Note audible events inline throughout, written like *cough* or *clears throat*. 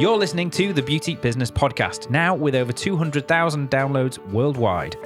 You're listening to the Beauty Business Podcast, now with over 200,000 downloads worldwide.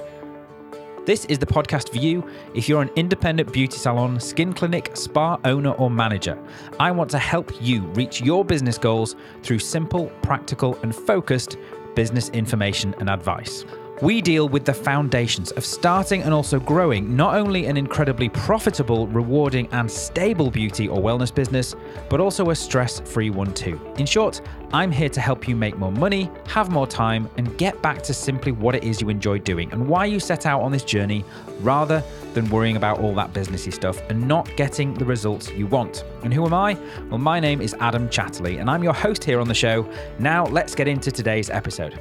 This is the podcast for you if you're an independent beauty salon, skin clinic, spa owner, or manager. I want to help you reach your business goals through simple, practical, and focused business information and advice. We deal with the foundations of starting and also growing not only an incredibly profitable, rewarding, and stable beauty or wellness business, but also a stress free one too. In short, I'm here to help you make more money, have more time, and get back to simply what it is you enjoy doing and why you set out on this journey rather than worrying about all that businessy stuff and not getting the results you want. And who am I? Well, my name is Adam Chatterley, and I'm your host here on the show. Now, let's get into today's episode.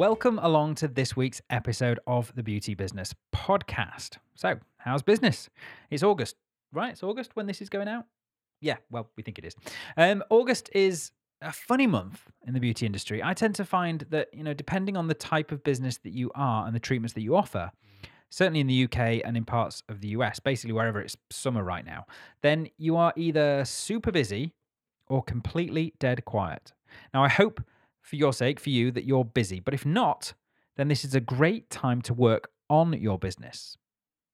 Welcome along to this week's episode of the Beauty Business Podcast. So, how's business? It's August, right? It's August when this is going out? Yeah, well, we think it is. Um, August is a funny month in the beauty industry. I tend to find that, you know, depending on the type of business that you are and the treatments that you offer, certainly in the UK and in parts of the US, basically wherever it's summer right now, then you are either super busy or completely dead quiet. Now, I hope for your sake, for you, that you're busy. But if not, then this is a great time to work on your business.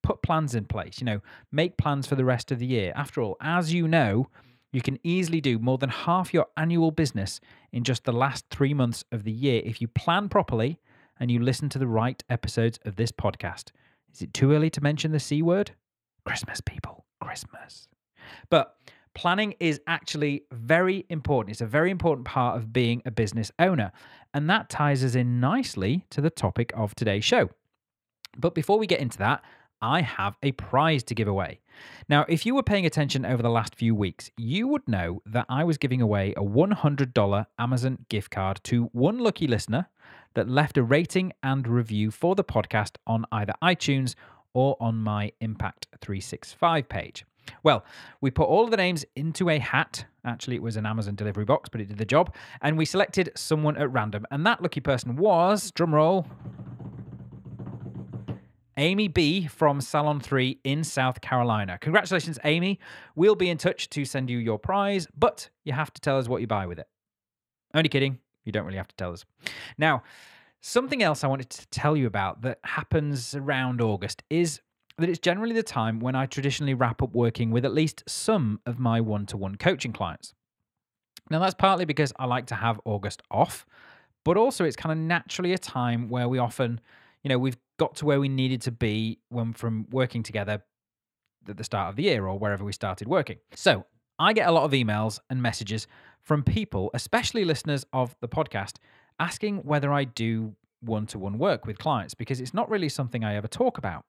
Put plans in place, you know, make plans for the rest of the year. After all, as you know, you can easily do more than half your annual business in just the last three months of the year if you plan properly and you listen to the right episodes of this podcast. Is it too early to mention the C word? Christmas, people, Christmas. But planning is actually very important. It's a very important part of being a business owner. And that ties us in nicely to the topic of today's show. But before we get into that, I have a prize to give away. Now, if you were paying attention over the last few weeks, you would know that I was giving away a $100 Amazon gift card to one lucky listener that left a rating and review for the podcast on either iTunes or on my Impact 365 page. Well, we put all the names into a hat. Actually, it was an Amazon delivery box, but it did the job. And we selected someone at random. And that lucky person was, drumroll, Amy B from Salon 3 in South Carolina. Congratulations, Amy. We'll be in touch to send you your prize, but you have to tell us what you buy with it. Only kidding. You don't really have to tell us. Now, something else I wanted to tell you about that happens around August is that it's generally the time when I traditionally wrap up working with at least some of my one to one coaching clients. Now, that's partly because I like to have August off, but also it's kind of naturally a time where we often, you know, we've got to where we needed to be when from working together at the start of the year or wherever we started working. So I get a lot of emails and messages from people, especially listeners of the podcast, asking whether I do one to one work with clients because it's not really something I ever talk about.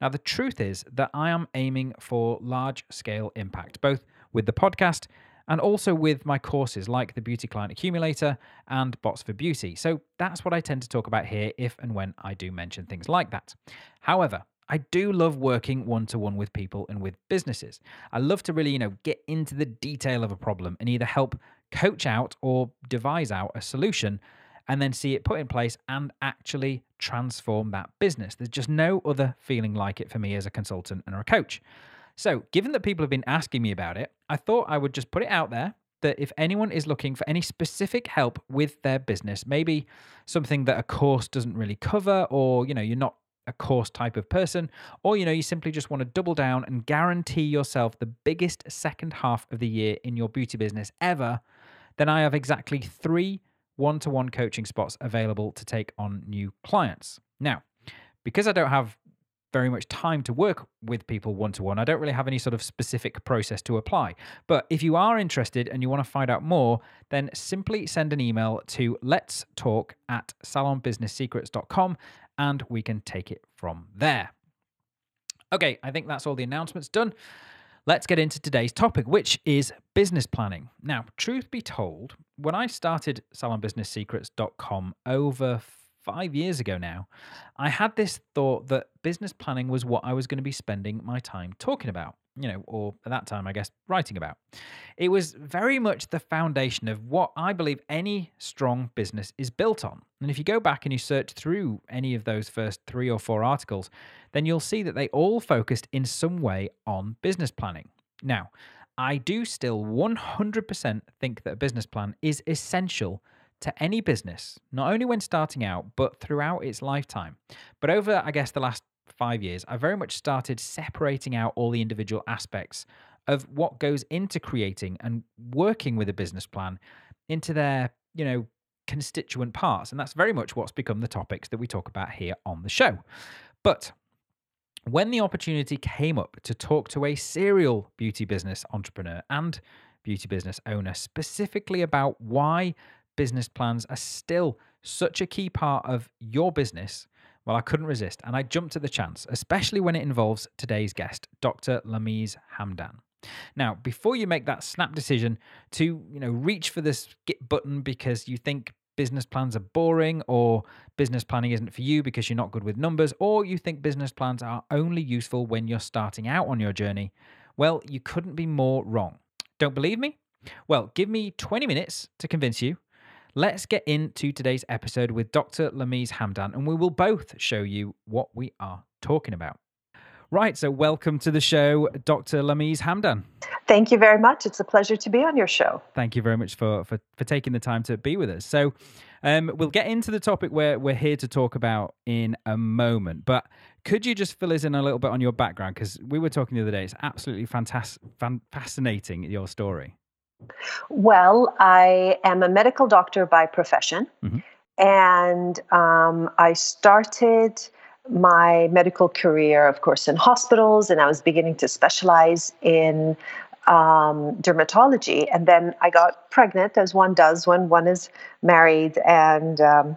Now, the truth is that I am aiming for large scale impact, both with the podcast and also with my courses like the Beauty Client Accumulator and Bots for Beauty. So that's what I tend to talk about here if and when I do mention things like that. However, I do love working one to one with people and with businesses. I love to really, you know, get into the detail of a problem and either help coach out or devise out a solution and then see it put in place and actually transform that business. There's just no other feeling like it for me as a consultant and a coach. So, given that people have been asking me about it, I thought I would just put it out there that if anyone is looking for any specific help with their business, maybe something that a course doesn't really cover, or you know, you're not a course type of person, or you know, you simply just want to double down and guarantee yourself the biggest second half of the year in your beauty business ever, then I have exactly three one to one coaching spots available to take on new clients. Now, because I don't have very much time to work with people one to one. I don't really have any sort of specific process to apply. But if you are interested and you want to find out more, then simply send an email to let's talk at salonbusinesssecrets.com and we can take it from there. Okay, I think that's all the announcements done. Let's get into today's topic, which is business planning. Now, truth be told, when I started salonbusinesssecrets.com over five years ago now, I had this thought that business planning was what I was going to be spending my time talking about, you know, or at that time, I guess, writing about. It was very much the foundation of what I believe any strong business is built on. And if you go back and you search through any of those first three or four articles, then you'll see that they all focused in some way on business planning. Now, I do still 100% think that a business plan is essential to any business, not only when starting out, but throughout its lifetime. But over, I guess, the last five years, I very much started separating out all the individual aspects of what goes into creating and working with a business plan into their, you know, constituent parts. And that's very much what's become the topics that we talk about here on the show. But when the opportunity came up to talk to a serial beauty business entrepreneur and beauty business owner specifically about why business plans are still such a key part of your business, well, I couldn't resist and I jumped at the chance, especially when it involves today's guest, Dr. Lamees Hamdan. Now, before you make that snap decision to, you know, reach for the skip button because you think business plans are boring or business planning isn't for you because you're not good with numbers or you think business plans are only useful when you're starting out on your journey, well, you couldn't be more wrong. Don't believe me? Well, give me 20 minutes to convince you. Let's get into today's episode with Dr. Lamees Hamdan, and we will both show you what we are talking about. Right, so welcome to the show, Dr. Lamees Hamdan. Thank you very much. It's a pleasure to be on your show. Thank you very much for for, for taking the time to be with us. So, um, we'll get into the topic where we're here to talk about in a moment. But could you just fill us in a little bit on your background? Because we were talking the other day. It's absolutely fantastic, fan, fascinating your story. Well, I am a medical doctor by profession, mm-hmm. and um, I started my medical career, of course, in hospitals, and I was beginning to specialize in um, dermatology. And then I got pregnant, as one does when one is married. And um,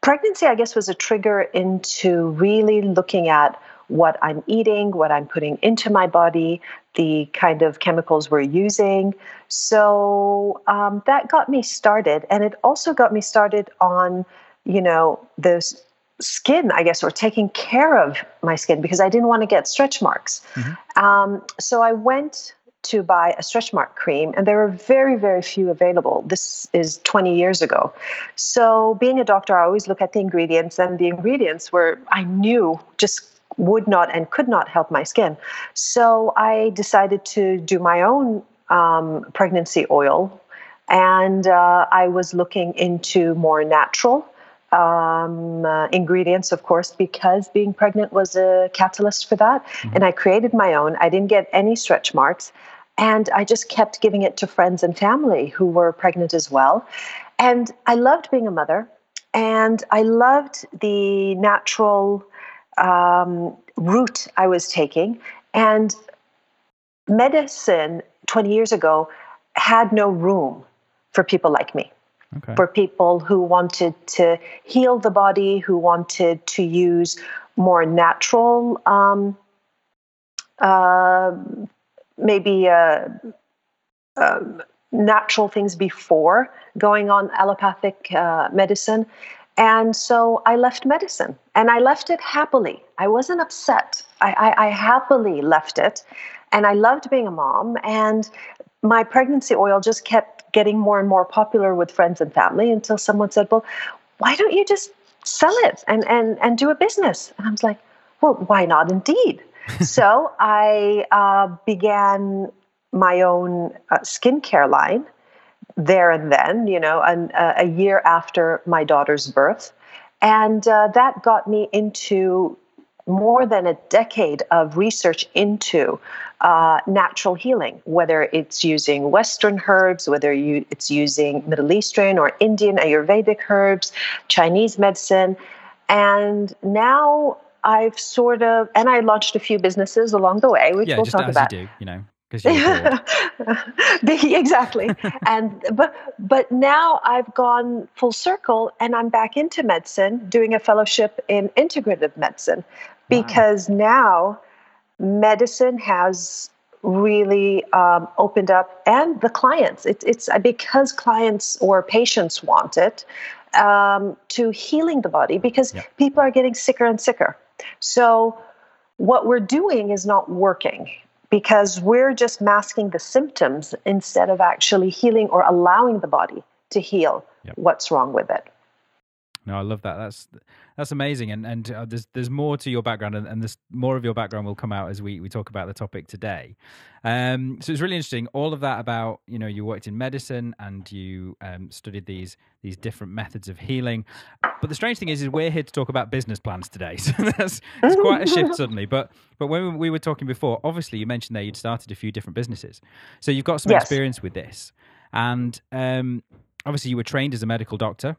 pregnancy, I guess, was a trigger into really looking at what I'm eating, what I'm putting into my body, the kind of chemicals we're using. So um, that got me started. And it also got me started on, you know, this skin, I guess, or taking care of my skin because I didn't want to get stretch marks. Mm-hmm. Um, so I went to buy a stretch mark cream, and there were very, very few available. This is 20 years ago. So, being a doctor, I always look at the ingredients, and the ingredients were, I knew, just would not and could not help my skin. So, I decided to do my own um, pregnancy oil, and uh, I was looking into more natural um, uh, ingredients, of course, because being pregnant was a catalyst for that. Mm-hmm. And I created my own. I didn't get any stretch marks. And I just kept giving it to friends and family who were pregnant as well. And I loved being a mother. And I loved the natural um, route I was taking. And medicine 20 years ago had no room for people like me okay. for people who wanted to heal the body, who wanted to use more natural, um, uh, maybe uh, uh, natural things before going on allopathic uh, medicine. And so I left medicine and I left it happily. I wasn't upset. I, I, I happily left it. And I loved being a mom. And my pregnancy oil just kept getting more and more popular with friends and family until someone said, Well, why don't you just sell it and, and, and do a business? And I was like, Well, why not indeed? *laughs* so I uh, began my own uh, skincare line there and then, you know, an, uh, a year after my daughter's birth. And uh, that got me into more than a decade of research into uh, natural healing, whether it's using Western herbs, whether you, it's using Middle Eastern or Indian Ayurvedic herbs, Chinese medicine. And now I've sort of, and I launched a few businesses along the way, which yeah, we'll talk about. You do, you know *laughs* exactly and but but now i've gone full circle and i'm back into medicine doing a fellowship in integrative medicine because wow. now medicine has really um, opened up and the clients it, it's uh, because clients or patients want it um, to healing the body because yep. people are getting sicker and sicker so what we're doing is not working because we're just masking the symptoms instead of actually healing or allowing the body to heal yep. what's wrong with it. No, I love that. That's that's amazing, and and uh, there's there's more to your background, and, and there's more of your background will come out as we we talk about the topic today. Um, so it's really interesting. All of that about you know you worked in medicine and you um, studied these these different methods of healing. But the strange thing is, is we're here to talk about business plans today. *laughs* So that's, that's *laughs* quite a shift suddenly. But but when we were talking before, obviously you mentioned there you'd started a few different businesses, so you've got some Yes. experience with this, and um, obviously you were trained as a medical doctor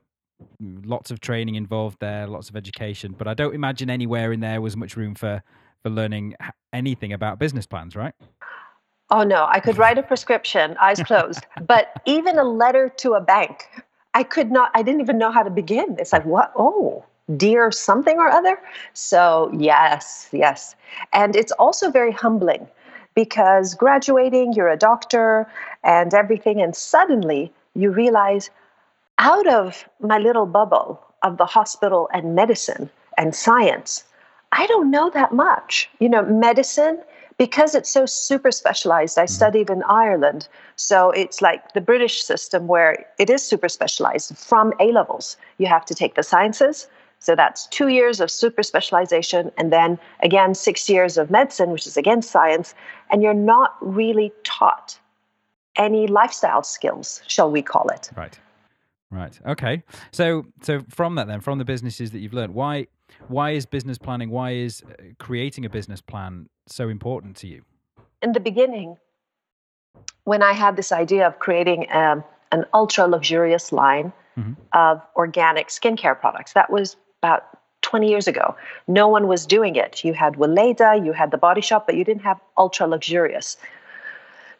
lots of training involved there, lots of education. But I don't imagine anywhere in there was much room for for learning anything about business plans, right? Oh no, I could write a prescription, eyes *laughs* closed. but even a letter to a bank, I could not, I didn't even know how to begin. It's like, what? Oh, dear something or other. So, yes, yes. And it's also very humbling because graduating, you're a doctor and everything, and suddenly you realize out of my little bubble of the hospital and medicine and science, I don't know that much. You know, medicine, because it's so super specialized, I mm-hmm. studied in Ireland. So it's like the British system where it is super specialized from A levels. You have to take the sciences. So that's two years of super specialization, and then again, six years of medicine, which is again science. And you're not really taught any lifestyle skills, shall we call it. Right. Right. Okay. So so from that then, from the businesses that you've learned, why why is business planning, why is uh, creating a business plan so important to you? in the beginning, when I had this idea of creating um, an ultra luxurious line Mhm. of organic skincare products, that was about 20 years ago. No one was doing it. You had Weleda, you had the Body Shop, but you didn't have ultra luxurious.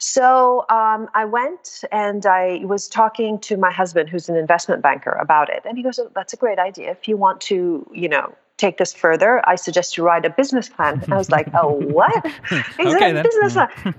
So um, I went and I was talking to my husband, who's an investment banker, about it, and he goes, oh, "That's a great idea. If you want to, you know." Take this further. I suggest you write a business plan. And I was like, "Oh, what?" *laughs* Okay said. "Business plan." *laughs* *laughs* and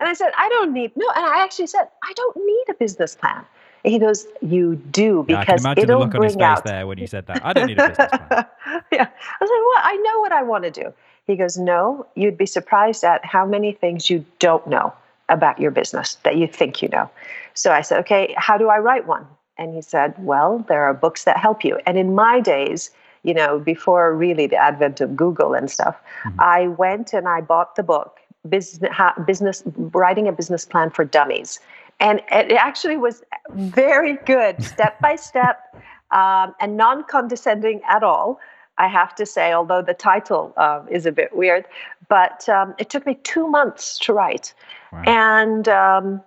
I said, "I don't need no." And I actually said, "I don't need a business plan." And he goes, "You do Yeah, I can because imagine the it'll look on his bring face out." there when you said that. I don't need a business plan. yeah, I was like, "Well, I know what I want to do." He goes, "No, you'd be surprised at how many things you don't know about your business that you think you know." So I said, "Okay, how do I write one?" And he said, "Well, there are books that help you." And in my days, you know, before really the advent of Google and stuff, Mhm. I went and I bought the book, Business, business Writing a Business Plan for Dummies. And it actually was very good, step by step, *laughs* um, and non condescending at all. I have to say, although the title um, is a bit weird, but um, it took me two months to write. Wow. And um,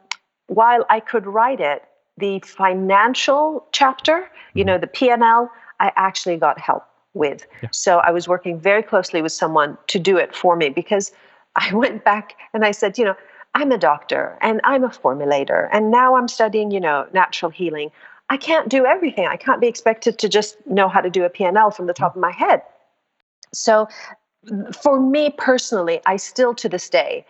while I could write it, the financial chapter, you know, the P&L, I actually got help with. Yeah. So I was working very closely with someone to do it for me because I *laughs* went back and I said, you know, I'm a doctor and I'm a formulator and now I'm studying, you know, natural healing. I can't do everything. I can't be expected to just know how to do a P&L from the top of my head. So for me personally, I still to this day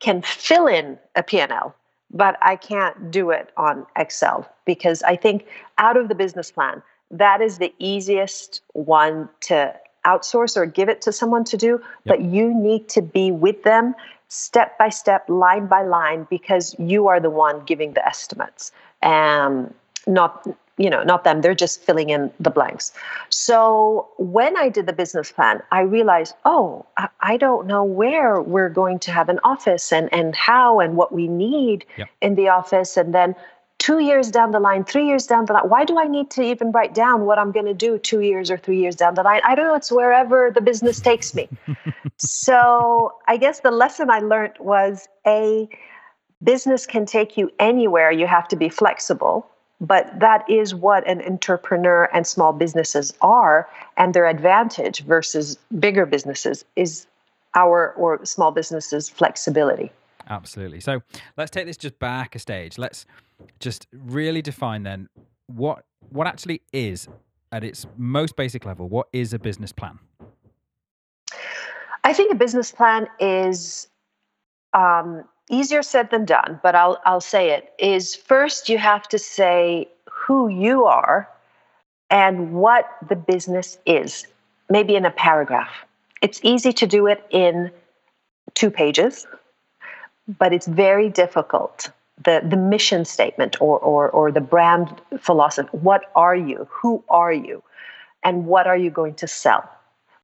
can fill in a P&L, but I can't do it on Excel because I think out of the business plan, that is the easiest one to outsource or give it to someone to do, but you need to be with them step by step, line by line, because you are the one giving the estimates. Um, not you know not them. They're just filling in the blanks. So when i did the business plan i realized oh i, I don't know where we're going to have an office and and how and what we need Yep. in the office. And then two years down the line three years down the line why do i need to even write down what i'm going to do two years or three years down the line? I don't know. It's wherever the business takes me. *laughs* So i guess the lesson i learned was a business can take you anywhere. You have to be flexible but that is what an entrepreneur and small businesses are and their advantage versus bigger businesses is our or small businesses flexibility Absolutely. So let's take this just back a stage. Let's just really define then what what actually is at its most basic level. What is a business plan? i think a business plan is um, easier said than done but I'll, I'll say it is first you have to say who you are and what the business is maybe in a paragraph. It's easy to do it in two pages but it's very difficult. The the mission statement or or or the brand philosophy what are you? Who are you? And what are you going to sell?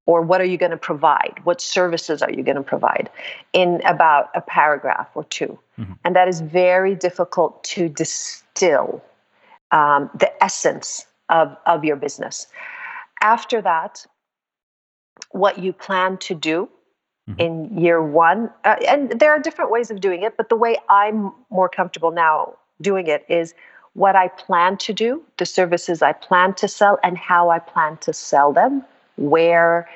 Or what are you going to provide? What services are you going to provide in about a paragraph or 2 Mm-hmm. And that is very difficult to distill um, the essence of, of your business. After that, what you plan to do Mhm. in year one, uh, and there are different ways of doing it, but the way I'm more comfortable now doing it is what I plan to do, the services I plan to sell, and how I plan to sell them, where,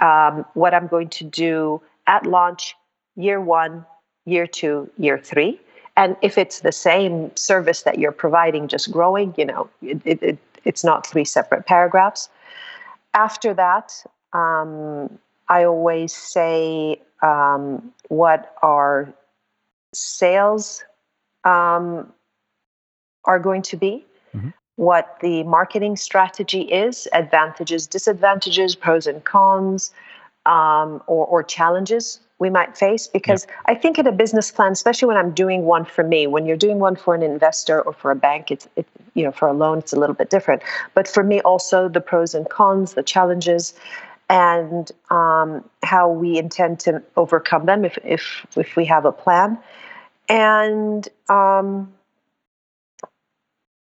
um, what I'm going to do at launch, year one, year two, year three. And if it's the same service that you're providing, just growing, you know, it, it, it, it's not three separate paragraphs. After that, um, I always say um, what our sales um, are going to be, Mhm. What the marketing strategy is, advantages, disadvantages, pros and cons, um, or, or challenges we might face. Because I think in a business plan, especially when I'm doing one for me, when you're doing one for an investor or for a bank, it's it, you know for a loan, it's a little bit different. But for me, also the pros and cons, the challenges, and um, how we intend to overcome them if if if we have a plan, and um,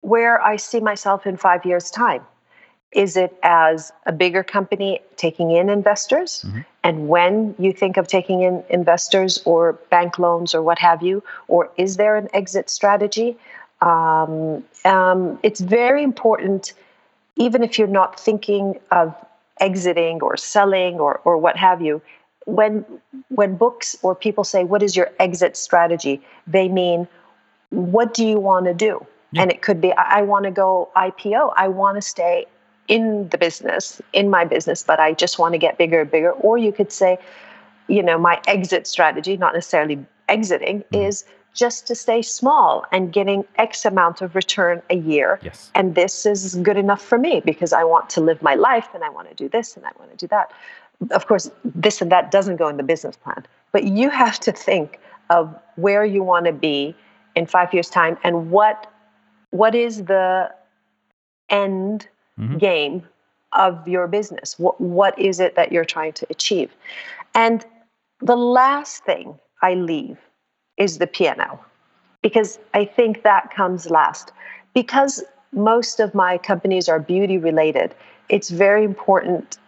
where I see myself in five years' time. Is it as a bigger company taking in investors? Mhm. And when you think of taking in investors or bank loans or what have you, or is there an exit strategy? Um, um, it's very important, even if you're not thinking of exiting or selling or, or what have you. When when books or people say, "What is your exit strategy?" they mean, "What do you want to do?" Yeah. And it could be, "I, I want to go IPO. I want to stay in the business, in my business, but I just want to get bigger and bigger." Or you could say, "You know, my exit strategy, not necessarily exiting, Mhm. is just to stay small and getting X amount of return a year." Yes. and this is good enough for me because I want to live my life and I want to do this and I want to do that. Of course, this and that doesn't go in the business plan, but you have to think of where you want to be in five years' time and what what is the end Mhm. game of your business. What what is it that you're trying to achieve? And the last thing I leave is the P&L because I think that comes last. Because most of my companies are beauty related, it's very important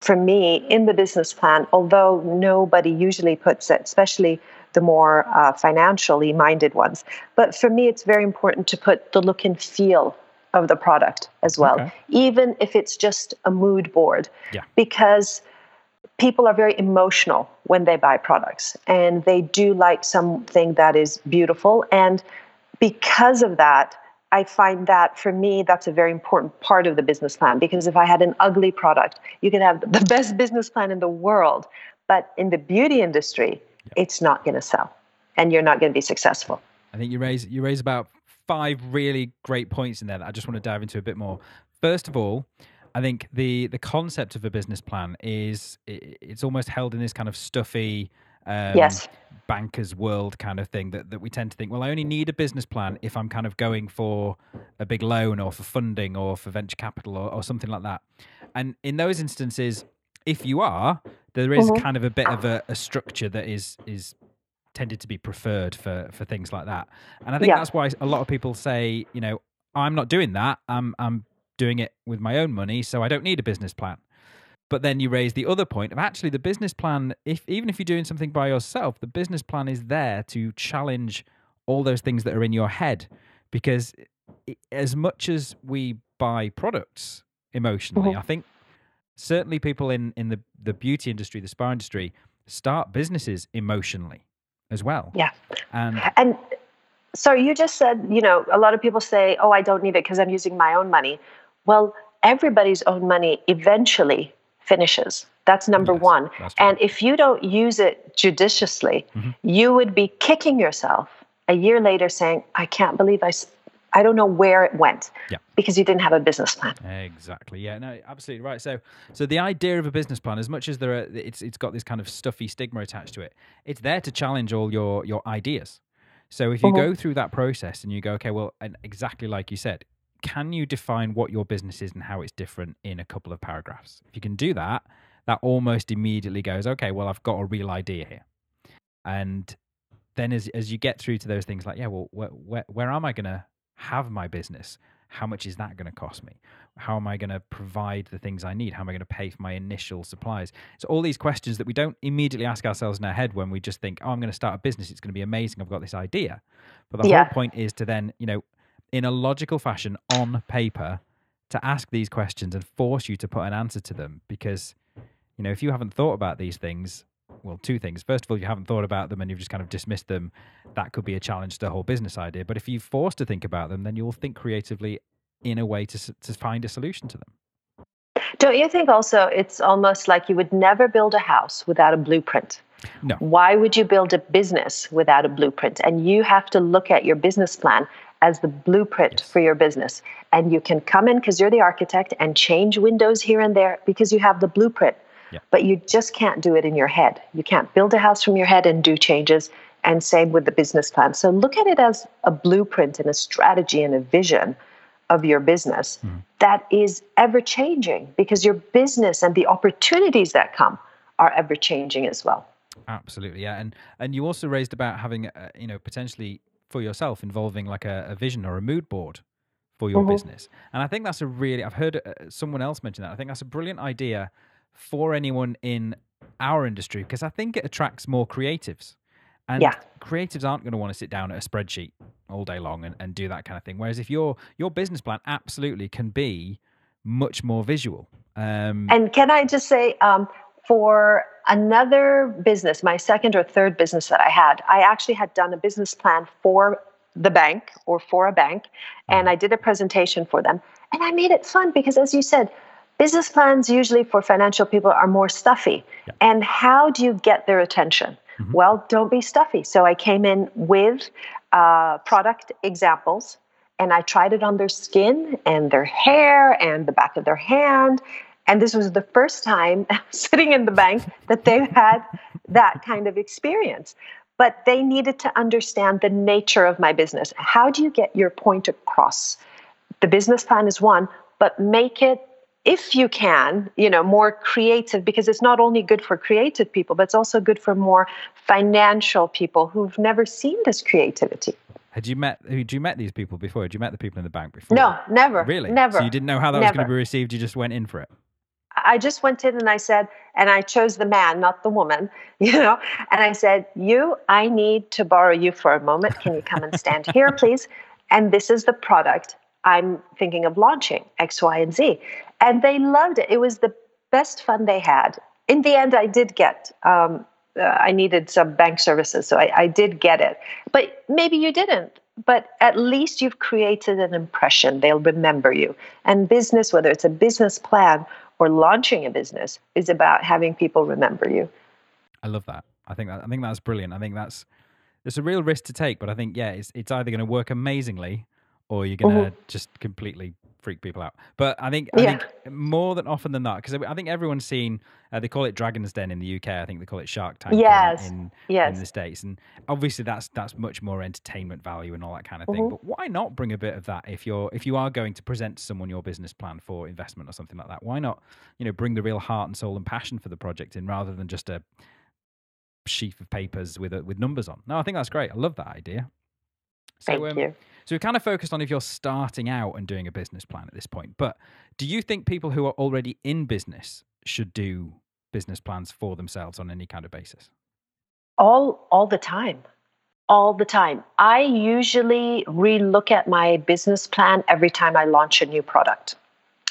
for me in the business plan, although nobody usually puts it, especially the more uh, financially minded ones. But for me, it's very important to put the look and feel of the product as well, Okay. even if it's just a mood board. Yeah. Because people are very emotional when they buy products and they do like something that is beautiful. And because of that, I find that for me, that's a very important part of the business plan. Because if I had an ugly product, you can have the *laughs* best business plan in the world, but in the beauty industry, it's not going to sell and you're not going to be successful. I think you raise you raise about five really great points in there that I just want to dive into a bit more. First of all, I think the the concept of a business plan is it's almost held in this kind of stuffy um, Yes. bankers world kind of thing that, that we tend to think well I only need a business plan if I'm kind of going for a big loan or for funding or for venture capital or, or something like that and in those instances if you are there is Mhm. kind of a bit of a, a structure that is is tended to be preferred for for things like that and I think Yeah. that's why a lot of people say you know I'm not doing that I'm I'm doing it with my own money so I don't need a business plan but then you raise the other point of actually the business plan if even if you're doing something by yourself the business plan is there to challenge all those things that are in your head because as much as we buy products emotionally Mhm. i think certainly people in in the the beauty industry the spa industry start businesses emotionally as well Yeah. and And so you just said, you know, a lot of people say, oh, I don't need it because I'm using my own money. Well, everybody's own money eventually finishes. That's number Yes, one. that's. And if you don't use it judiciously, Mhm. you would be kicking yourself a year later saying, I can't believe I, I don't know where it went Yeah. because you didn't have a business plan. Exactly. Yeah. No. Absolutely right. So, so the idea of a business plan, as much as there, are, it's it's got this kind of stuffy stigma attached to it. It's there to challenge all your your ideas. So if you Mhm. go through that process and you go, okay, well, and exactly like you said, can you define what your business is and how it's different in a couple of paragraphs? If you can do that, that almost immediately goes, okay, well, I've got a real idea here. And then as as you get through to those things like, yeah, well, where where, where am I going to have my business? How much is that going to cost me? How am I going to provide the things I need? How am I going to pay for my initial supplies? So all these questions that we don't immediately ask ourselves in our head when we just think, oh, I'm going to start a business. It's going to be amazing. I've got this idea. But the Yeah. whole point is to then, you know, in a logical fashion on paper, to ask these questions and force you to put an answer to them. Because, you know, if you haven't thought about these things, well, two things. First of all, you haven't thought about them and you've just kind of dismissed them. That could be a challenge to the whole business idea. But if you're forced to think about them, then you'll think creatively in a way to to find a solution to them. Don't you think also it's almost like you would never build a house without a blueprint? No. Why would you build a business without a blueprint? And you have to look at your business plan as the blueprint Yes. for your business. And you can come in because you're the architect and change windows here and there because you have the blueprint. Yeah. But you just can't do it in your head. You can't build a house from your head and do changes. And same with the business plan. So look at it as a blueprint and a strategy and a vision of your business Mhm. that is ever changing because your business and the opportunities that come are ever changing as well. Absolutely, yeah, and and you also raised about having, uh, you know, potentially for yourself involving like a, a vision or a mood board for your Mhm. business, and I think that's a really I've heard uh, someone else mention that. I think that's a brilliant idea for anyone in our industry because I think it attracts more creatives, and Yeah. creatives aren't going to want to sit down at a spreadsheet all day long and, and do that kind of thing. Whereas if your your business plan absolutely can be much more visual. Um, And can I just say, um, for another business, my second or third business that I had, I actually had done a business plan for the bank or for a bank, and I did a presentation for them. And I made it fun because, as you said, business plans usually for financial people are more stuffy. Yeah. And how do you get their attention? Mhm. Well, don't be stuffy. So I came in with uh, product examples and I tried it on their skin and their hair and the back of their hand. And this was the first time *laughs* sitting in the bank that they had that kind of experience. But they needed to understand the nature of my business. How do you get your point across? The business plan is one, but make it if you can, you know, more creative because it's not only good for creative people, but it's also good for more financial people who've never seen this creativity. had you met had you met these people before? Had you met the people in the bank before? No, never. Really? Never. So you didn't know how that was going to be received. You just went in for it. I just went in and I said, and I chose the man, not the woman, *laughs* you know, and I said, You, I need to borrow you for a moment. Can you come and stand here, *laughs* please? And this is the product I'm thinking of launching, X, Y, and Z. And they loved it. It was the best fun they had. In the end, I did get, um, uh, I needed some bank services, so I, I did get it. But maybe you didn't. But at least you've created an impression. They'll remember you. And business, whether it's a business plan or launching a business, is about having people remember you. I love that. I think that I think that's brilliant. I think that's it's a real risk to take, but I think yeah, it's it's either going to work amazingly or you're going to just completely freak people out. But I think I Yeah. think more than often than not, because I think everyone's seen uh, they call it Dragon's Den in the UK. I think they call it Shark Tank in- Yes, in, in Yes. the states, and obviously that's that's much more entertainment value and all that kind of thing. Mhm. But why not bring a bit of that if you're if you are going to present to someone your business plan for investment or something like that? Why not you know bring the real heart and soul and passion for the project in rather than just a sheaf of papers with a, with numbers on? No, I think that's great. I love that idea. So, Thank um, you. So we've kind of focused on if you're starting out and doing a business plan at this point. But do you think people who are already in business should do business plans for themselves on any kind of basis? All all the time. All the time. I usually relook at my business plan every time I launch a new product.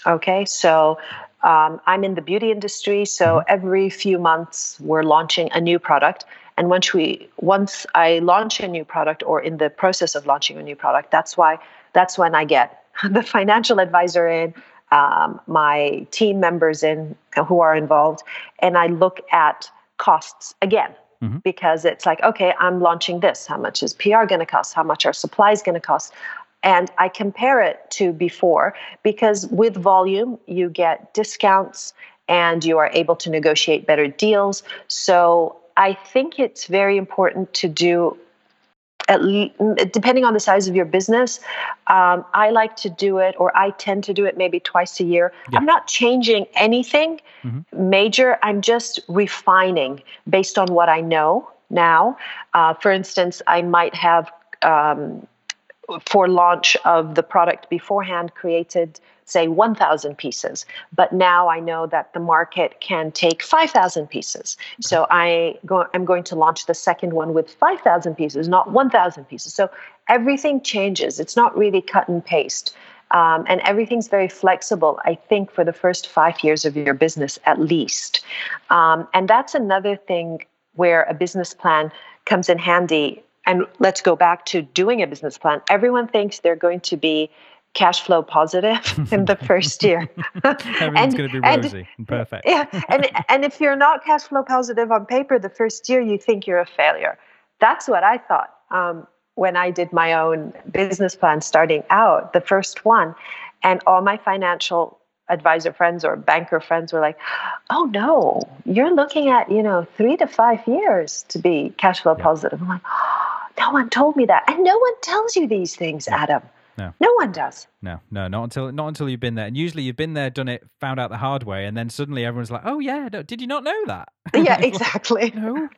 Okay, so um, I'm in the beauty industry, so Mhm. every few months we're launching a new product. And once we once I launch a new product or in the process of launching a new product, that's why that's when I get *laughs* the financial advisor in, um, my team members in who are involved, and I look at costs again Mhm. because it's like, okay, I'm launching this. How much is PR going to cost? How much are supplies going to cost? And I compare it to before because with volume, you get discounts and you are able to negotiate better deals. So I think it's very important to do at le- depending on the size of your business, um, I like to do it, or I tend to do it maybe twice a year. Yeah. I'm not changing anything Mm-hmm. major. I'm just refining based on what I know now. Uh, for instance, I might have um, for launch of the product beforehand created say 1000 pieces. But now i know that the market can take 5000 pieces. So i go, i'm going to launch the second one with 5000 pieces not 1000 pieces. So everything changes. It's not really cut and paste. Um, and everything's very flexible i think for the first five years of your business at least. Um, and that's another thing where a business plan comes in handy. And let's go back to doing a business plan. Everyone thinks they're going to be cash flow positive *laughs* in the first year. *laughs* Everything's going to be rosy and, perfect. Yeah, and and if you're not cash flow positive on paper the first year, you think you're a failure. That's what I thought um, when I did my own business plan starting out, the first one, and all my financial advisor friends or banker friends were like, "Oh no, you're looking at you know three to five years to be cash flow Yeah. positive." I'm like, oh, "No one told me that, and no one tells you these things, Yeah. Adam. No. no one does." No, no, not until not until you've been there. And usually you've been there, done it, found out the hard way, and then suddenly everyone's like, "Oh yeah, no, did you not know that?" Yeah, *laughs* *laughs* exactly. *laughs* no,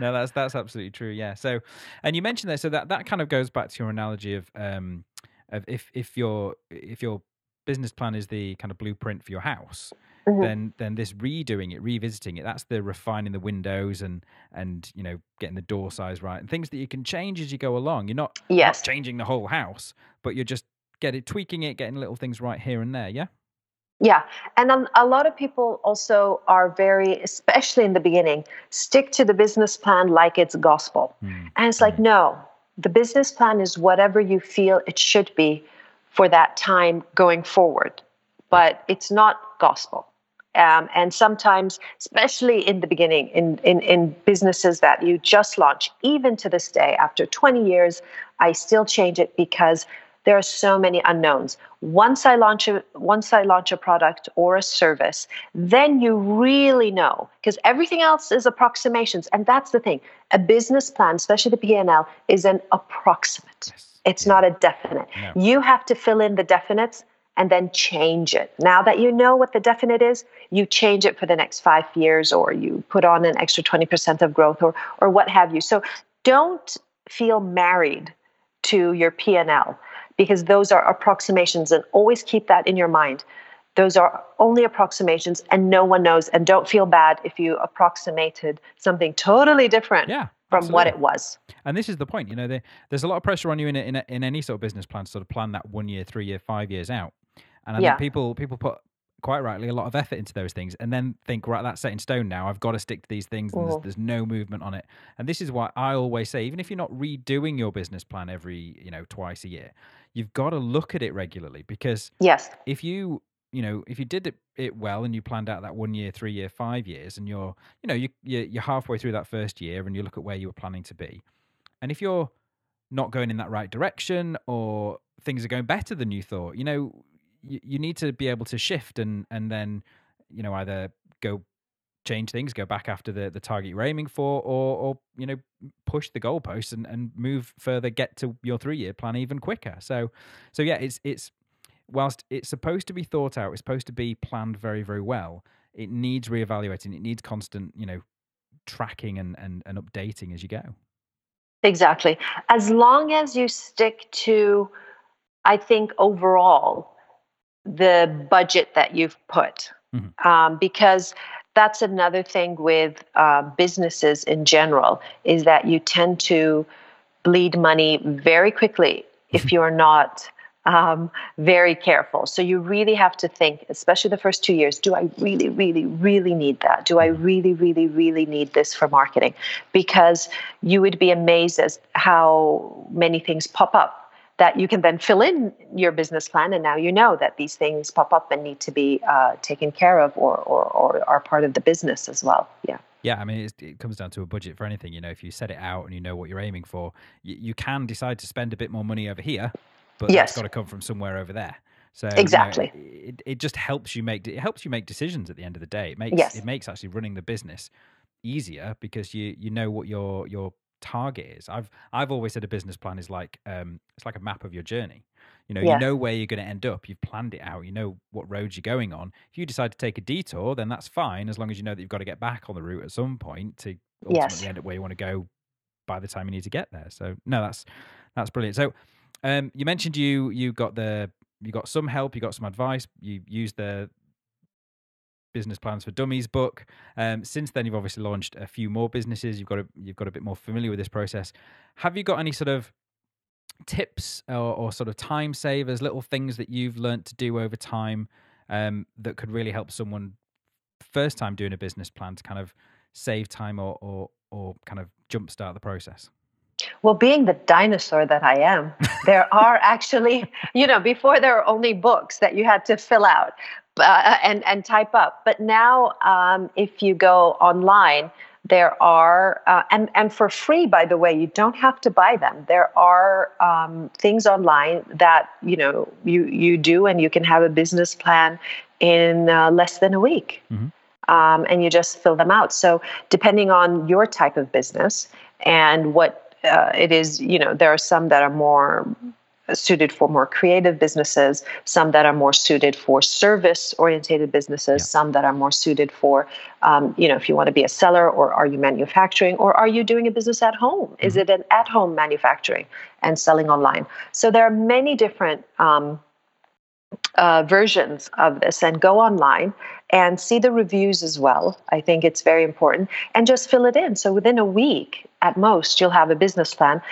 no, that's that's absolutely true. Yeah. So, and you mentioned that, so that that kind of goes back to your analogy of um of if if your if your business plan is the kind of blueprint for your house, Mhm. then then this redoing it, revisiting it, that's the refining the windows and and you know getting the door size right and things that you can change as you go along. You're not Yes. not changing the whole house, but you're just get it tweaking it, getting little things right here and there. Yeah. Yeah. And um, a lot of people also are very, especially in the beginning, stick to the business plan like it's gospel. Hmm. And it's like, no, the business plan is whatever you feel it should be for that time going forward, but it's not gospel. Um, and sometimes, especially in the beginning, in, in, in businesses that you just launch, even to this day, after 20 years, I still change it because there are so many unknowns. Once I launch a once I launch a product or a service, then you really know because everything else is approximations, and that's the thing. A business plan, especially the P&L, is an approximate. Yes. It's not a definite. No. You have to fill in the definites and then change it. Now that you know what the definite is, you change it for the next five years, or you put on an extra 20% of growth, or or what have you. So don't feel married to your P&L because those are approximations and always keep that in your mind. Those are only approximations and no one knows and don't feel bad if you approximated something totally different Yeah. From what it was. And this is the point, you know, there, there's a lot of pressure on you in a, in, a, in any sort of business plan to sort of plan that one year, three year, five years out. And I Yeah. think people people put quite rightly a lot of effort into those things and then think, right, that's set in stone now. I've got to stick to these things and there's, there's no movement on it. And this is why I always say, even if you're not redoing your business plan every, you know, twice a year, you've got to look at it regularly because Yes. if you you know if you did it, it well and you planned out that one year three year five years and you're you know you, you're, halfway through that first year and you look at where you were planning to be and if you're not going in that right direction or things are going better than you thought you know you, you need to be able to shift and and then you know either go change things go back after the the target you're aiming for or or you know push the goalposts and and move further get to your three year plan even quicker. So so yeah it's it's whilst it's supposed to be thought out, it's supposed to be planned very, very well, it needs reevaluating. It needs constant, you know, tracking and, and, and updating as you go. Exactly. As long as you stick to, I think, overall, the budget that you've put. Mhm. Um, because that's another thing with uh, businesses in general is that you tend to bleed money very quickly if *laughs* you're not um, very careful. So you really have to think, especially the first two years, do I really, really, really need that? Do I really, really, really need this for marketing? Because you would be amazed as how many things pop up that you can then fill in your business plan and now you know that these things pop up and need to be uh, taken care of or, or, or are part of the business as well yeah Yeah, I mean, it's, it comes down to a budget for anything. You know, if you set it out and you know what you're aiming for, you, you can decide to spend a bit more money over here, but Yes. that's got to come from somewhere over there. So you know, Exactly. it, it just helps you make it helps you make decisions at the end of the day. It makes Yes. it makes actually running the business easier because you you know what your your target is. I've I've always said a business plan is like um, it's like a map of your journey. You know, Yeah. you know where you're going to end up. You've planned it out. You know what roads you're going on. If you decide to take a detour, then that's fine, as long as you know that you've got to get back on the route at some point to ultimately Yes. end up where you want to go by the time you need to get there. So no, that's that's brilliant. So um, you mentioned you you got the you got some help, you got some advice, you used the business plans for dummies book. Um, since then, you've obviously launched a few more businesses. You've got a, you've got a bit more familiar with this process. Have you got any sort of tips or, or sort of time savers, little things that you've learnt to do over time um, that could really help someone first time doing a business plan to kind of save time or or, or kind of jumpstart the process? Well, being the dinosaur that I am, there *laughs* are actually, you know, before there were only books that you had to fill out uh, and and type up. But now, um, if you go online, there are uh, and and for free, by the way, you don't have to buy them. There are um, things online that you know you you do, and you can have a business plan in uh, less than a week. Mhm. Um, and you just fill them out. So, depending on your type of business and what uh, it is, you know, there are some that are more suited for more creative businesses, some that are more suited for service oriented businesses, Yeah. some that are more suited for, um, you know, if you want to be a seller or are you manufacturing or are you doing a business at home? Is it an at home manufacturing and selling online? So there are many different. Um, uh, versions of this and go online and see the reviews as well. I think it's very important and just fill it in. So within a week at most, you'll have a business plan.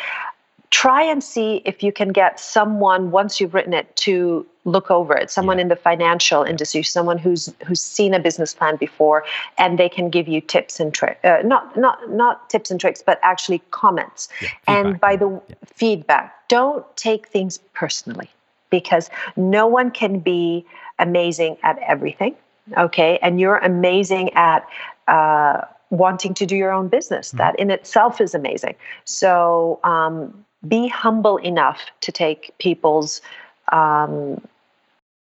Try and see if you can get someone once you've written it to look over it. Someone Yeah. in the financial industry, someone who's who's seen a business plan before, and they can give you tips and tricks. Uh, not not not tips and tricks, but actually comments. Yeah, And by the Yeah. feedback, don't take things personally because no one can be amazing at everything. Okay. And you're amazing at uh, wanting to do your own business. Mhm. That in itself is amazing. So um, be humble enough to take people's um,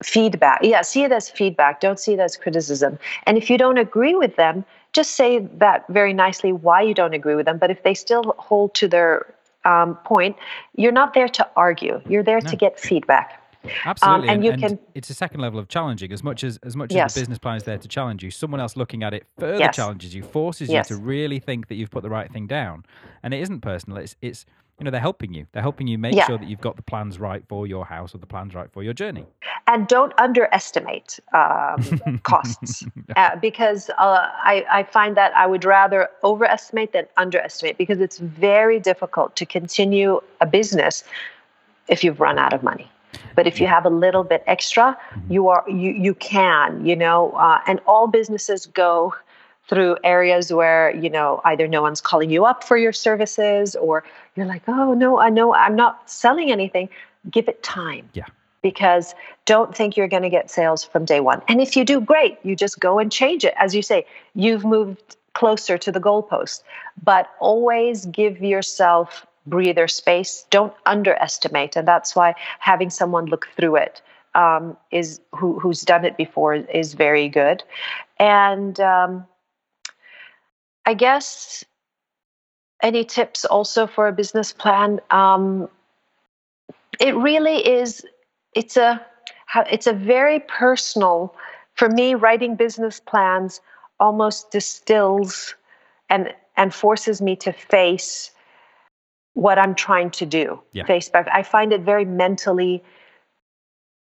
feedback. Yeah, see it as feedback. Don't see it as criticism. And if you don't agree with them, just say that very nicely why you don't agree with them. But if they still hold to their um, point, you're not there to argue. You're there No. to get feedback. Absolutely, and you and can- it's a second level of challenging. As much as as much as the business plan is there to challenge you, someone else looking at it further Yes. challenges you, forces Yes. you to really think that you've put the right thing down. And it isn't personal. It's it's you know they're helping you. They're helping you make Yeah. sure that you've got the plans right for your house or the plans right for your journey. And don't underestimate um, *laughs* costs uh, because uh, I, I find that I would rather overestimate than underestimate because it's very difficult to continue a business if you've run out of money. But if you have a little bit extra, you are you you can you know, uh, and all businesses go through areas where you know either no one's calling you up for your services or you're like, oh no, I know I'm not selling anything. Give it time. Yeah. Because don't think you're going to get sales from day one. And if you do, great. You just go and change it. As you say, you've moved closer to the goalpost. But always give yourself breather space. Don't underestimate. And that's why having someone look through it um, is who, who's done it before is very good. And um, I guess any tips also for a business plan? Um, it really is. It's a it's a very personal. For me, writing business plans almost distills and and forces me to face what I'm trying to do. Yeah. Face back. I find it very mentally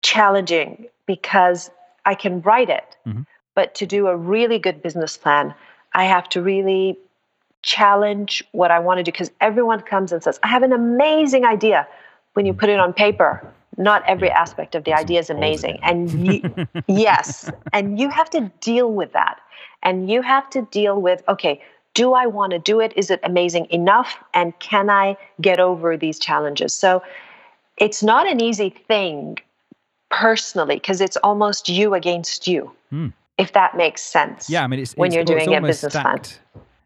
challenging because I can write it, Mhm. but to do a really good business plan, I have to really challenge what I want to do because everyone comes and says, I have an amazing idea. When you put it on paper, not every Yeah. aspect of the idea is amazing. And you, *laughs* yes, and you have to deal with that. And you have to deal with, okay, do I want to do it? Is it amazing enough? And can I get over these challenges? So it's not an easy thing personally because it's almost you against you, Hmm. if that makes sense. Yeah, I mean, it's when it's, you're doing a business plan. stacked.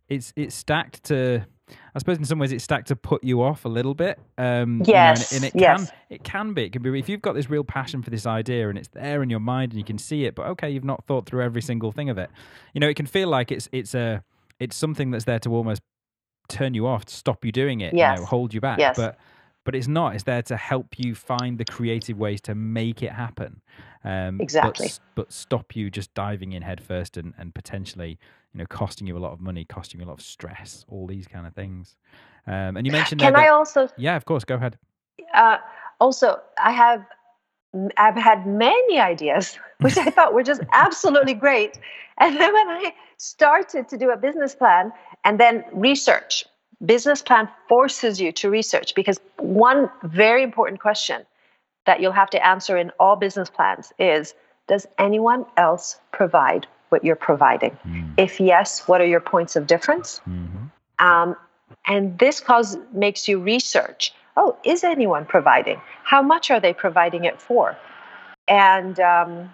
It's it's stacked to. I suppose in some ways it's stacked to put you off a little bit. Um, you know, and- Yes, and, it yes. can it can be. It can be if you've got this real passion for this idea and it's there in your mind and you can see it, but okay, you've not thought through every single thing of it. You know, it can feel like it's it's a it's something that's there to almost turn you off, stop you doing it, Yes. you know, hold you back. Yes. But but it's not. It's there to help you find the creative ways to make it happen. Um, Exactly. s- But, stop you just diving in head first and, and potentially, you know, costing you a lot of money, costing you a lot of stress, all these kind of things. Um, and you mentioned Can I also yeah, of course, go ahead. uh, also I have I've had many ideas *laughs* which I thought were just absolutely great, and then when I started to do a business plan and then research, business plan forces you to research because one very important question that you'll have to answer in all business plans is: Does anyone else provide what you're providing? Mm, If yes, what are your points of difference? mhm. Um, and this cause makes you research. Oh, is anyone providing? How much are they providing it for? And um,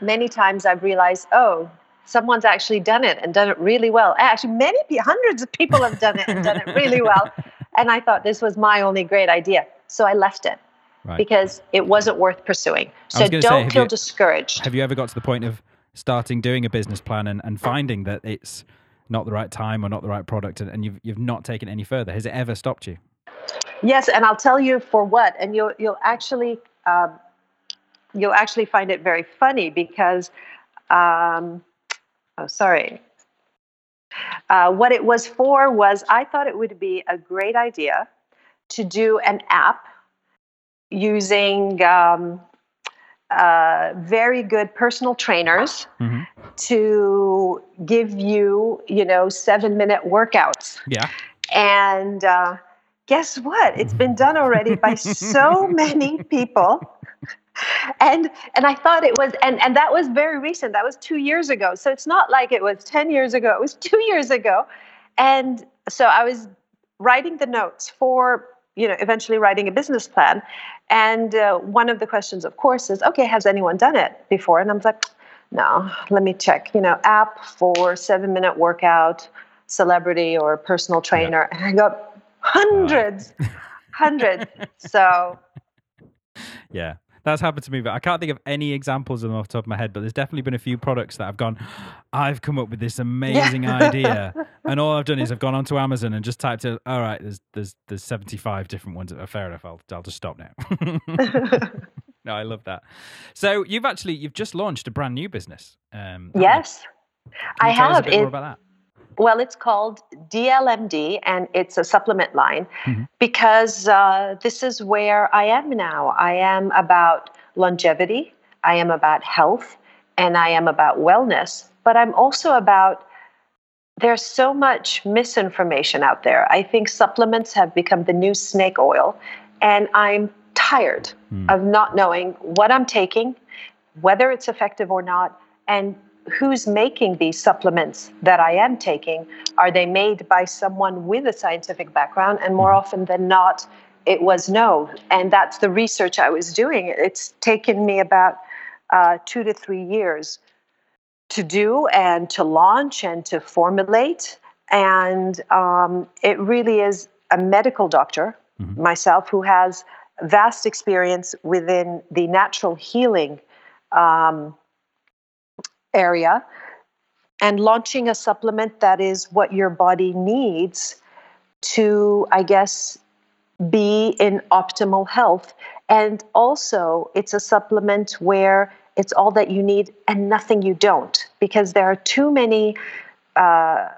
many times I've realized, oh, someone's actually done it and done it really well. Actually, many hundreds of people have done it and done it really well. *laughs* And I thought this was my only great idea, so I left it Right. because it wasn't worth pursuing. So say, don't have feel you- discouraged. Have you ever got to the point of starting doing a business plan and, and finding that it's not the right time or not the right product and, and you've, you've not taken any further? Has it ever stopped you? Yes, and I'll tell you for what, and you'll you'll actually um, you'll actually find it very funny because, um, oh sorry, uh, what it was for was I thought it would be a great idea to do an app using um, uh, very good personal trainers Mhm. to give you you know seven minute workouts Yeah. and uh, guess what? It's been done already by so *laughs* many people. And and I thought it was and and that was very recent. That was 2 years ago. So it's not like it was 10 years ago. It was 2 years ago. And so I was writing the notes for you know eventually writing a business plan. And uh, one of the questions of course is okay has anyone done it before? And i'm like no let me check. You know app for seven minute workout celebrity or personal trainer and i got hundreds hundreds. So *laughs* Yeah. That's happened to me, but I can't think of any examples of them off the top of my head. But there's definitely been a few products that I've gone, I've come up with this amazing idea, *laughs* and all I've done is I've gone onto Amazon and just typed it. all right, there's there's there's 75 different ones. Oh, fair enough. I'll I'll just stop now. *laughs* no, I love that. So you've actually you've just launched a brand new business. Um, yes I you tell us have. a bit more about that. Well, it's called DLMD and it's a supplement line Mhm. because uh, this is where I am now. I am about longevity, I am about health, and I am about wellness, but I'm also about there's so much misinformation out there. I think supplements have become the new snake oil, and I'm tired Hmm. of not knowing what I'm taking, whether it's effective or not, and who's making these supplements that I am taking. Are they made by someone with a scientific background? And more often than not, it was no. And that's the research I was doing. It's taken me about uh, two to three years to do and to launch and to formulate. And um, it really is a medical doctor, Mhm. myself, who has vast experience within the natural healing um, area and launching a supplement that is what your body needs to, I guess, be in optimal health. And also, it's a supplement where it's all that you need and nothing you don't, because there are too many. Uh,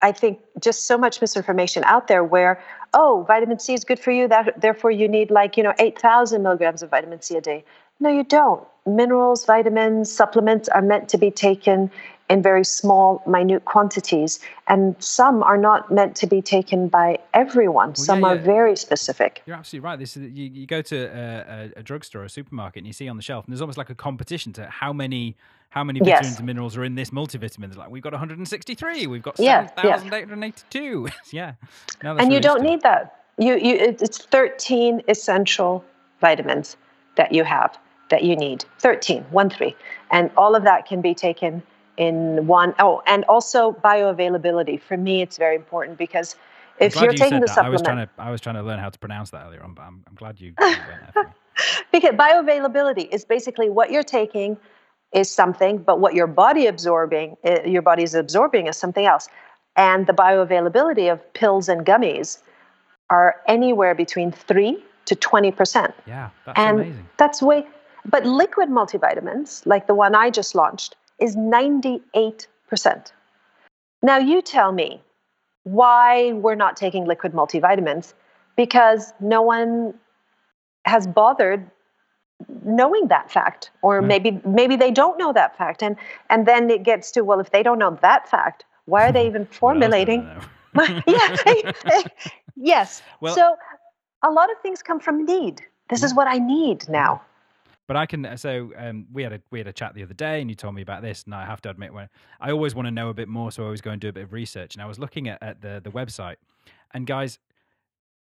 I think just so much misinformation out there where, oh, vitamin C is good for you, that therefore you need like, you know, 8,000 milligrams of vitamin C a day. No, you don't. Minerals, vitamins, supplements are meant to be taken in very small, minute quantities, and some are not meant to be taken by everyone. some yeah, are very specific. You're absolutely right. This is you, you go to a, a, a drugstore or a supermarket and you see on the shelf, and there's almost like a competition to how many how many Yes. vitamins and minerals are in this multivitamin. Like we've got 163, we've got Yeah, yeah. 7,882. *laughs* yeah, No, and you don't need that. You, you, it's 13 essential vitamins that you have that you need. 13, one three, and all of that can be taken in one. Oh, and also bioavailability. For me, it's very important because if you're you taking the that. I was supplement, trying to I was trying to learn how to pronounce that earlier on, but I'm, I'm glad you, *laughs* you because bioavailability is basically what you're taking is something, but what your body absorbing, uh, your body is absorbing is something else. and the bioavailability of pills and gummies are anywhere between 3 to 20%. Yeah, that's and amazing. That's way but liquid multivitamins, like the one I just launched, is 98%. Now you tell me why we're not taking liquid multivitamins because no one has bothered knowing that fact or maybe maybe they don't know that fact and and then it gets to well if they don't know that fact why are they even *laughs* formulating *laughs* yeah *laughs* yes. Well, so a lot of things come from need. This is what i need now but I can. So um, we had a we had a chat the other day, and you told me about this, and I have to admit, when I always want to know a bit more, so I always go and do a bit of research. And I was looking at, at the the website, and guys,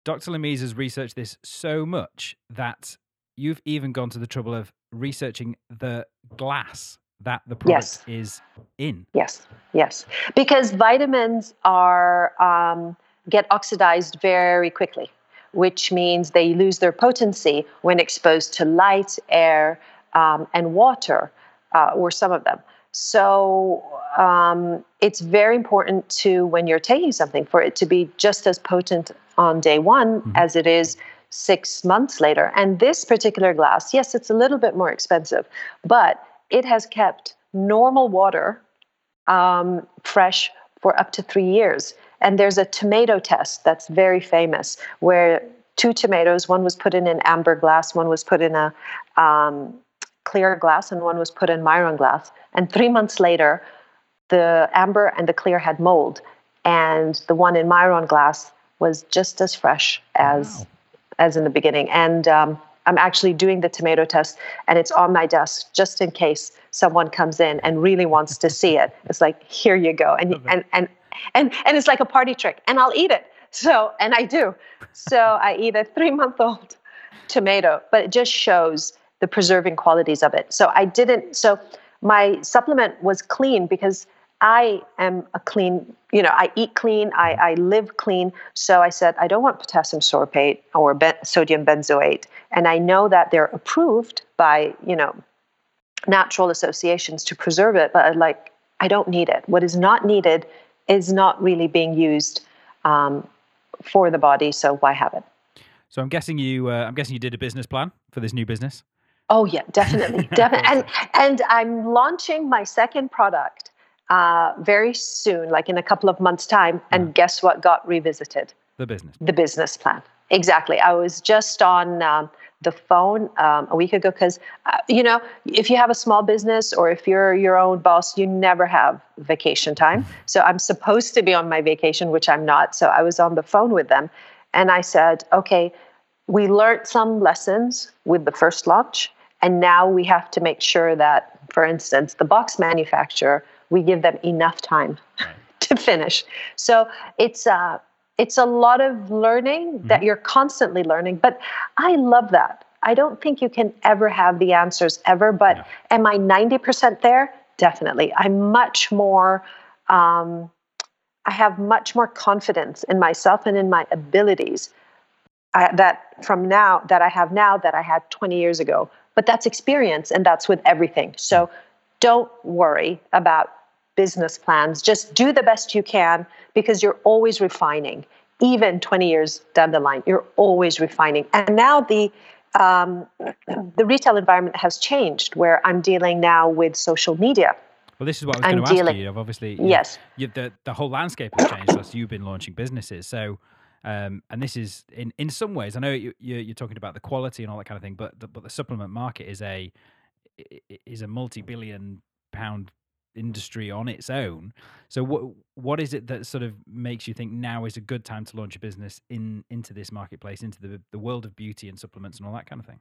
Dr. Lamees has researched this so much that you've even gone to the trouble of researching the glass that the product yes. is in. Yes, yes, because vitamins are um, get oxidized very quickly which means they lose their potency when exposed to light, air, um, and water, uh, or some of them. So um, it's very important to, when you're taking something, for it to be just as potent on day one mm-hmm. as it is six months later. And this particular glass, yes, it's a little bit more expensive, but it has kept normal water um, fresh for up to three years. And there's a tomato test that's very famous where two tomatoes, one was put in an amber glass, one was put in a um, clear glass, and one was put in Miron glass. And three months later, the amber and the clear had mold, and the one in Miron glass was just as fresh as wow. as in the beginning. And um, I'm actually doing the tomato test, and it's on my desk just in case someone comes in and really wants to see it. It's like here you go, and and and and and it's like a party trick, and I'll eat it. So, and I do. So *laughs* I eat a three month old tomato, but it just shows the preserving qualities of it. So I didn't, so my supplement was clean because I am a clean, you know, I eat clean, I, I live clean. So I said, I don't want potassium sorbate or ben- sodium benzoate. And I know that they're approved by, you know, natural associations to preserve it, but like, I don't need it. What is not needed is not really being used um, for the body. So why have it? So I'm guessing you. Uh, I'm guessing you did a business plan for this new business. Oh yeah, definitely, *laughs* definitely. and and I'm launching my second product uh, very soon, like in a couple of months' time. And yeah. guess what got revisited? The business. The business plan. Exactly. I was just on um, the phone um, a week ago because uh, you know if you have a small business or if you're your own boss you never have vacation time. So i'm supposed to be on my vacation which i'm not. So i was on the phone with them and i said okay we learned some lessons with the first launch and now we have to make sure that for instance the box manufacturer we give them enough time *laughs* to finish. So it's uh it's a lot of learning mm-hmm. that you're constantly learning but i love that i don't think you can ever have the answers ever but yeah. am i 90% there definitely i'm much more um, i have much more confidence in myself and in my abilities uh, that from now that i have now that i had 20 years ago but that's experience and that's with everything so mm. don't worry about business plans. Just do the best you can because you're always refining. Even 20 years down the line, you're always refining. And now the um, *clears throat* the retail environment has changed, where I'm dealing now with social media. Well, this is what I was I'm going to dealing, ask you. You've obviously, yes, you, the the whole landscape has changed as you've been launching businesses. So, um, and this is in in some ways, I know you, you're talking about the quality and all that kind of thing, but the, but the supplement market is a is a multi billion pound industry on its own. So what what is it that sort of makes you think now is a good time to launch a business in into this marketplace, into the the world of beauty and supplements and all that kind of thing?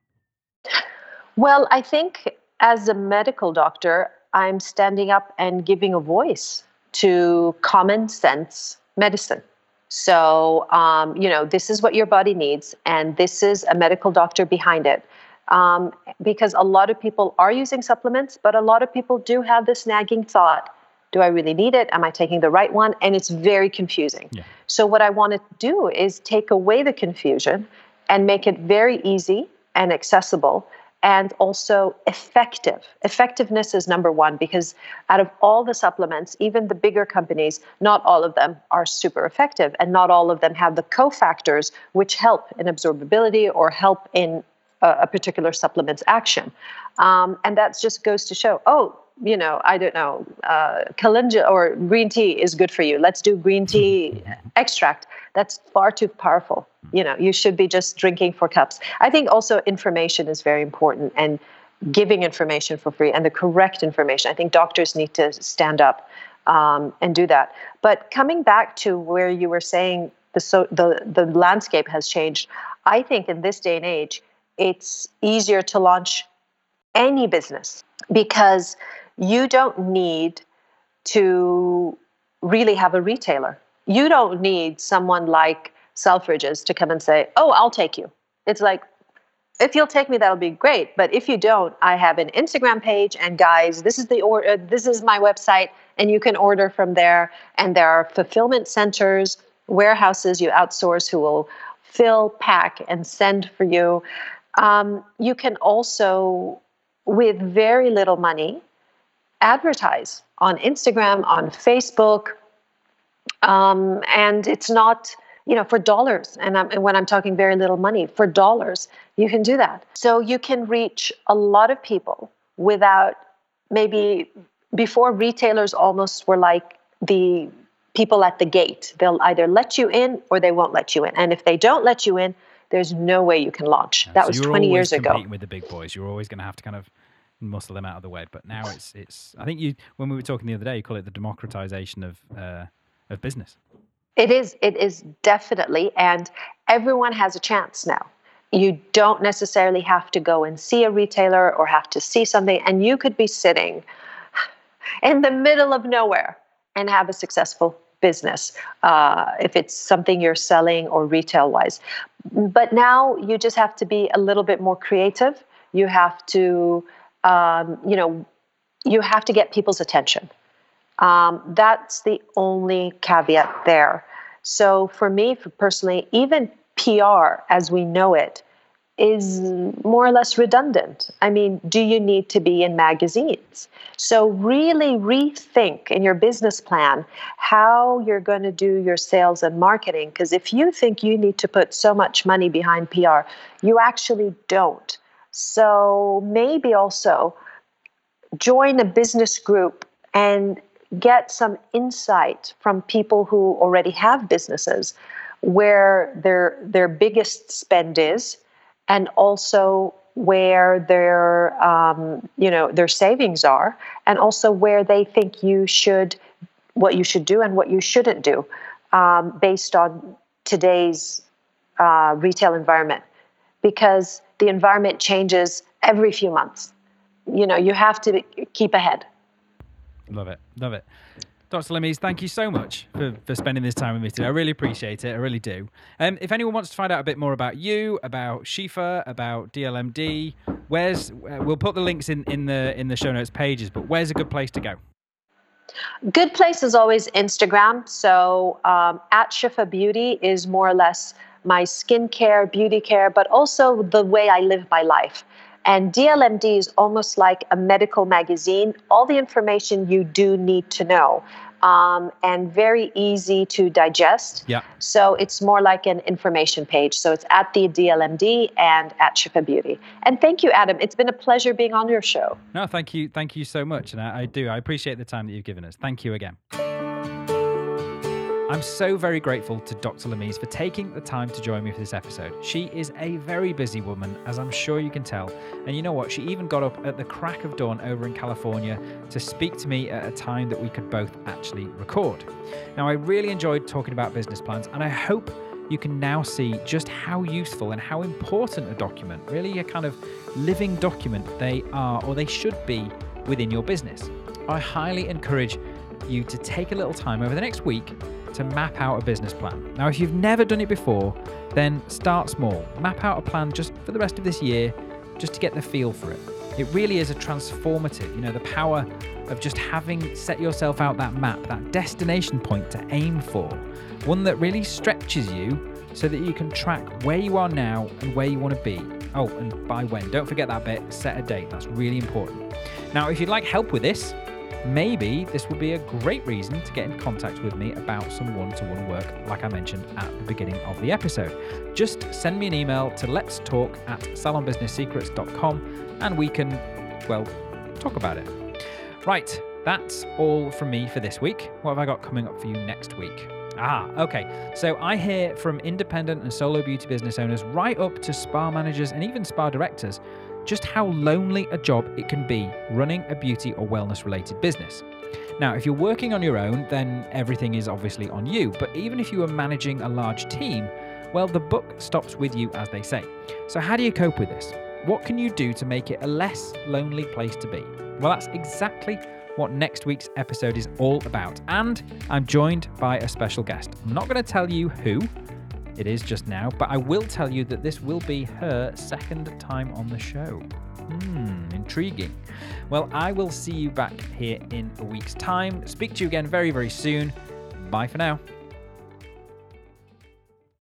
Well, I think as a medical doctor, I'm standing up and giving a voice to common sense medicine. So, um, you know, this is what your body needs, and this is a medical doctor behind it um, because a lot of people are using supplements, but a lot of people do have this nagging thought do I really need it? Am I taking the right one? And it's very confusing. Yeah. So, what I want to do is take away the confusion and make it very easy and accessible and also effective. Effectiveness is number one because out of all the supplements, even the bigger companies, not all of them are super effective, and not all of them have the cofactors which help in absorbability or help in a, a particular supplement's action. Um, and that just goes to show, oh, you know, I don't know, uh, kalinja or green tea is good for you. Let's do green tea *laughs* extract. That's far too powerful. You know, you should be just drinking four cups. I think also information is very important and giving information for free and the correct information. I think doctors need to stand up um, and do that. But coming back to where you were saying the so the the landscape has changed, I think in this day and age, it's easier to launch any business because you don't need to really have a retailer. You don't need someone like Selfridges to come and say, "Oh, I'll take you." It's like if you'll take me that'll be great but if you don't i have an instagram page and guys this is the uh, this is my website and you can order from there and there are fulfillment centers warehouses you outsource who will fill pack and send for you um, you can also with very little money advertise on Instagram, on Facebook, um, and it's not you know for dollars. And, I'm, and when I'm talking very little money for dollars, you can do that. So you can reach a lot of people without maybe before retailers almost were like the people at the gate. They'll either let you in or they won't let you in. And if they don't let you in, there's no way you can launch. that so was 20 years ago. With the big boys, you're always going to have to kind of muscle them out of the way. But now it's it's. I think you when we were talking the other day, you call it the democratization of uh, of business. It is. It is definitely, and everyone has a chance now. You don't necessarily have to go and see a retailer or have to see something, and you could be sitting in the middle of nowhere and have a successful business uh, if it's something you're selling or retail wise. But now you just have to be a little bit more creative. You have to um, you know, you have to get people's attention. Um, that's the only caveat there. So for me, for personally, even PR as we know it is more or less redundant. I mean, do you need to be in magazines? So, really rethink in your business plan how you're going to do your sales and marketing. Because if you think you need to put so much money behind PR, you actually don't. So maybe also join a business group and get some insight from people who already have businesses where their their biggest spend is and also where their um, you know their savings are and also where they think you should what you should do and what you shouldn't do um, based on today's uh, retail environment because the environment changes every few months. You know, you have to keep ahead. Love it. Love it. Dr. Lamees, thank you so much for, for spending this time with me today. I really appreciate it. I really do. Um, if anyone wants to find out a bit more about you, about Shiffa, about DLMD, where's uh, we'll put the links in, in the in the show notes pages. But where's a good place to go? Good place is always Instagram. So um, at Shiffa Beauty is more or less my skincare, beauty care, but also the way I live my life. And DLMD is almost like a medical magazine, all the information you do need to know. Um, and very easy to digest. Yeah. So it's more like an information page. So it's at the DLMD and at Shiffa Beauty. And thank you, Adam. It's been a pleasure being on your show. No, thank you, thank you so much, and I, I do. I appreciate the time that you've given us. Thank you again. I'm so very grateful to Dr. Lamees for taking the time to join me for this episode. She is a very busy woman, as I'm sure you can tell. And you know what? She even got up at the crack of dawn over in California to speak to me at a time that we could both actually record. Now, I really enjoyed talking about business plans, and I hope you can now see just how useful and how important a document, really a kind of living document, they are or they should be within your business. I highly encourage you to take a little time over the next week to map out a business plan. Now, if you've never done it before, then start small. Map out a plan just for the rest of this year, just to get the feel for it. It really is a transformative, you know, the power of just having set yourself out that map, that destination point to aim for, one that really stretches you so that you can track where you are now and where you want to be. Oh, and by when? Don't forget that bit. Set a date. That's really important. Now, if you'd like help with this, maybe this would be a great reason to get in contact with me about some one to one work, like I mentioned at the beginning of the episode. Just send me an email to let's talk at salonbusinesssecrets.com and we can, well, talk about it. Right, that's all from me for this week. What have I got coming up for you next week? Ah, okay. So I hear from independent and solo beauty business owners right up to spa managers and even spa directors just how lonely a job it can be running a beauty or wellness related business. Now, if you're working on your own, then everything is obviously on you. But even if you are managing a large team, well, the book stops with you, as they say. So, how do you cope with this? What can you do to make it a less lonely place to be? Well, that's exactly what next week's episode is all about. And I'm joined by a special guest. I'm not going to tell you who it is just now, but I will tell you that this will be her second time on the show. Hmm, intriguing. Well, I will see you back here in a week's time. Speak to you again very, very soon. Bye for now.